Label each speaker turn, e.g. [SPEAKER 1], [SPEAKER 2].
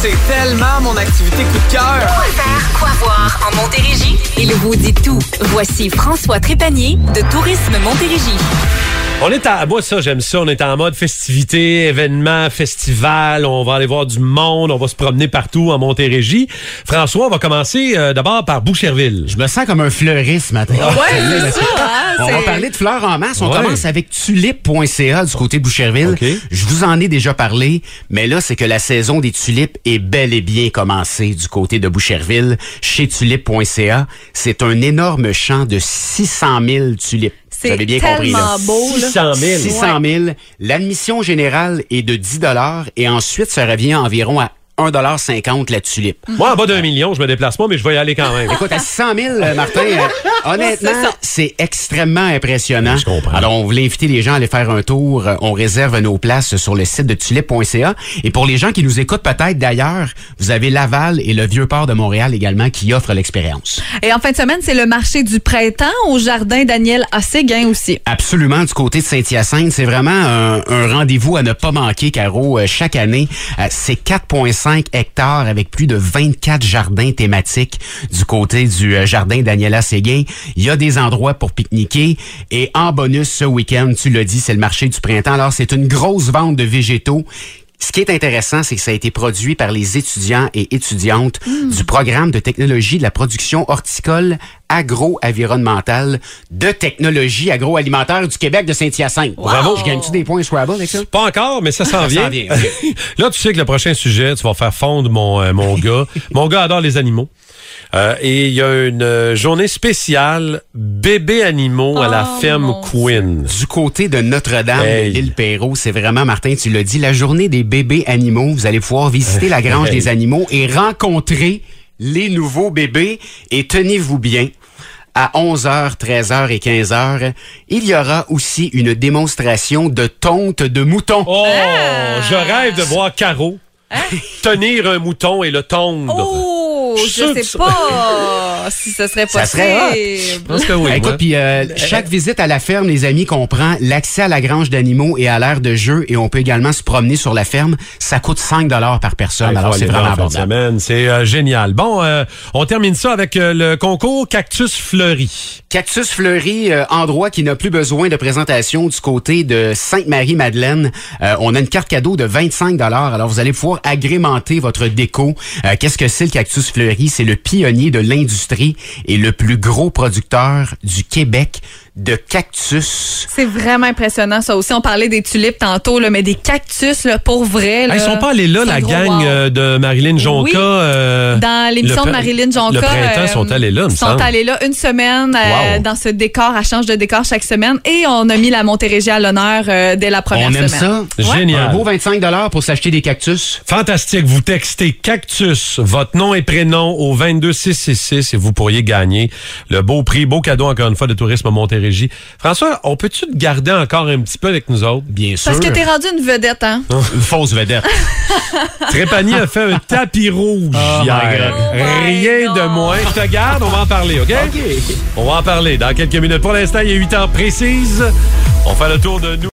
[SPEAKER 1] c'est tellement mon activité coup de cœur.
[SPEAKER 2] Quoi faire, quoi voir en Montérégie? Il vous dit tout. Voici François Trépanier de Tourisme Montérégie.
[SPEAKER 3] On est à, moi ça j'aime ça, on est en mode festivité, événement, festival, on va aller voir du monde, on va se promener partout en Montérégie. François, on va commencer euh, d'abord par Boucherville.
[SPEAKER 4] Je me sens comme un fleuriste ce matin.
[SPEAKER 5] Ouais, c'est ça, hein,
[SPEAKER 4] On va parler de fleurs en masse. On
[SPEAKER 3] Ouais.
[SPEAKER 4] commence avec tulipe.ca du côté de Boucherville.
[SPEAKER 3] OK.
[SPEAKER 4] Je vous en ai déjà parlé, mais là, c'est que la saison des tulipes est bel et bien commencée du côté de Boucherville. Chez tulipe.ca, c'est un énorme champ de 600 000 tulipes. Vous
[SPEAKER 5] C'est
[SPEAKER 4] avez bien compris, là.
[SPEAKER 5] beau, là.
[SPEAKER 3] 600 000.
[SPEAKER 4] 600 000. L'admission générale est de 10 et ensuite, ça revient environ à 1,50 la tulipe.
[SPEAKER 3] Moi, en bas d'un million, je me déplace pas, mais je vais y aller quand même.
[SPEAKER 4] Écoute, à 600 000, euh, Martin, euh, honnêtement,
[SPEAKER 5] C'est
[SPEAKER 4] extrêmement impressionnant.
[SPEAKER 3] Je comprends.
[SPEAKER 4] Alors, on voulait inviter les gens à aller faire un tour. Euh, On réserve nos places sur le site de tulipe.ca. Et pour les gens qui nous écoutent peut-être d'ailleurs, vous avez Laval et le Vieux-Port de Montréal également qui offrent l'expérience.
[SPEAKER 5] Et en fin de semaine, c'est le marché du printemps au jardin Daniel à Séguin aussi.
[SPEAKER 4] Absolument, du côté de Saint-Hyacinthe, c'est vraiment un, un rendez-vous à ne pas manquer, Caro. Chaque année, c'est 4,5 hectares avec plus de 24 jardins thématiques du côté du euh, jardin Daniela Séguin. Il y a des endroits pour pique-niquer. Et en bonus, ce week-end, tu l'as dit, c'est le marché du printemps. Alors, c'est une grosse vente de végétaux. Ce qui est intéressant, c'est que ça a été produit par les étudiants et étudiantes du programme de technologie de la production horticole agro-environnementale de technologie agroalimentaire du Québec de Saint-Hyacinthe. Bravo! Je gagne-tu des points Scrabble avec ça?
[SPEAKER 3] Pas encore, mais ça s'en
[SPEAKER 4] Ça
[SPEAKER 3] vient.
[SPEAKER 4] s'en vient.
[SPEAKER 3] Là, tu sais que le prochain sujet, tu vas faire fondre mon, euh, mon gars. Mon gars adore les animaux. Euh, et il y a une euh, journée spéciale bébé animaux à la
[SPEAKER 5] Oh,
[SPEAKER 3] ferme Quinn.
[SPEAKER 4] Du côté de Notre-Dame,
[SPEAKER 3] Hey.
[SPEAKER 4] l'île Perrault, c'est vraiment, Martin, tu l'as dit, la journée des bébés animaux. Vous allez pouvoir visiter la grange
[SPEAKER 3] Hey.
[SPEAKER 4] des animaux et rencontrer les nouveaux bébés. Et tenez-vous bien, à 11h, 13h et 15h, il y aura aussi une démonstration de tonte de moutons.
[SPEAKER 3] Oh, je rêve de voir Caro tenir un mouton et le tondre.
[SPEAKER 5] Oh,
[SPEAKER 3] Je
[SPEAKER 5] sais
[SPEAKER 3] ça-
[SPEAKER 5] pas si ce serait
[SPEAKER 4] Ça
[SPEAKER 5] possible.
[SPEAKER 4] serait
[SPEAKER 3] Je pense que oui.
[SPEAKER 4] Écoute, puis euh, chaque visite à la ferme, les amis, comprend l'accès à la grange d'animaux et à l'aire de jeu, et on peut également se promener sur la ferme. Ça coûte 5 dollars par personne,
[SPEAKER 3] Il
[SPEAKER 4] alors c'est vraiment abordable.
[SPEAKER 3] C'est euh, génial. Bon, euh, on termine ça avec euh, le concours Cactus Fleuri.
[SPEAKER 4] Cactus Fleuri, euh, endroit qui n'a plus besoin de présentation du côté de Sainte-Marie-Madeleine. Euh, on a une carte cadeau de 25 dollars. Alors vous allez pouvoir agrémenter votre déco. Euh, Qu'est-ce que c'est le Cactus C'est le pionnier de l'industrie et le plus gros producteur du Québec de cactus.
[SPEAKER 5] C'est vraiment impressionnant, ça aussi. On parlait des tulipes tantôt, là, mais des cactus, là, pour vrai. Là,
[SPEAKER 3] Hey, ils sont pas allés là, la gang
[SPEAKER 5] wow.
[SPEAKER 3] euh, de Marilyn Jonca.
[SPEAKER 5] Oui.
[SPEAKER 3] euh,
[SPEAKER 5] Dans l'émission de Marilyn Jonca.
[SPEAKER 3] Le printemps,
[SPEAKER 5] euh,
[SPEAKER 3] sont allés là, me
[SPEAKER 5] sont
[SPEAKER 3] semble.
[SPEAKER 5] allés là une semaine euh, dans ce décor, à change de décor chaque semaine. Et on a mis la Montérégie à l'honneur euh, dès la première
[SPEAKER 4] on aime
[SPEAKER 5] semaine.
[SPEAKER 4] ça?
[SPEAKER 3] Génial.
[SPEAKER 4] Un beau 25 dollars pour s'acheter des cactus.
[SPEAKER 3] Fantastique. Vous textez Cactus, votre nom et prénom au 22666 et vous pourriez gagner le beau prix, beau cadeau encore une fois de Tourisme Montérégie. François, on peut-tu te garder encore un petit peu avec nous autres?
[SPEAKER 4] Bien sûr.
[SPEAKER 5] Parce que t'es rendu une vedette, hein?
[SPEAKER 4] Une fausse vedette.
[SPEAKER 3] Trépanier a fait un tapis rouge
[SPEAKER 4] Oh
[SPEAKER 3] hier.
[SPEAKER 4] God.
[SPEAKER 5] Oh
[SPEAKER 3] Rien de moins. Je te garde, on va en parler, OK? On va en parler dans quelques minutes. Pour l'instant, il y a 8 heures précises. On fait le tour de nous.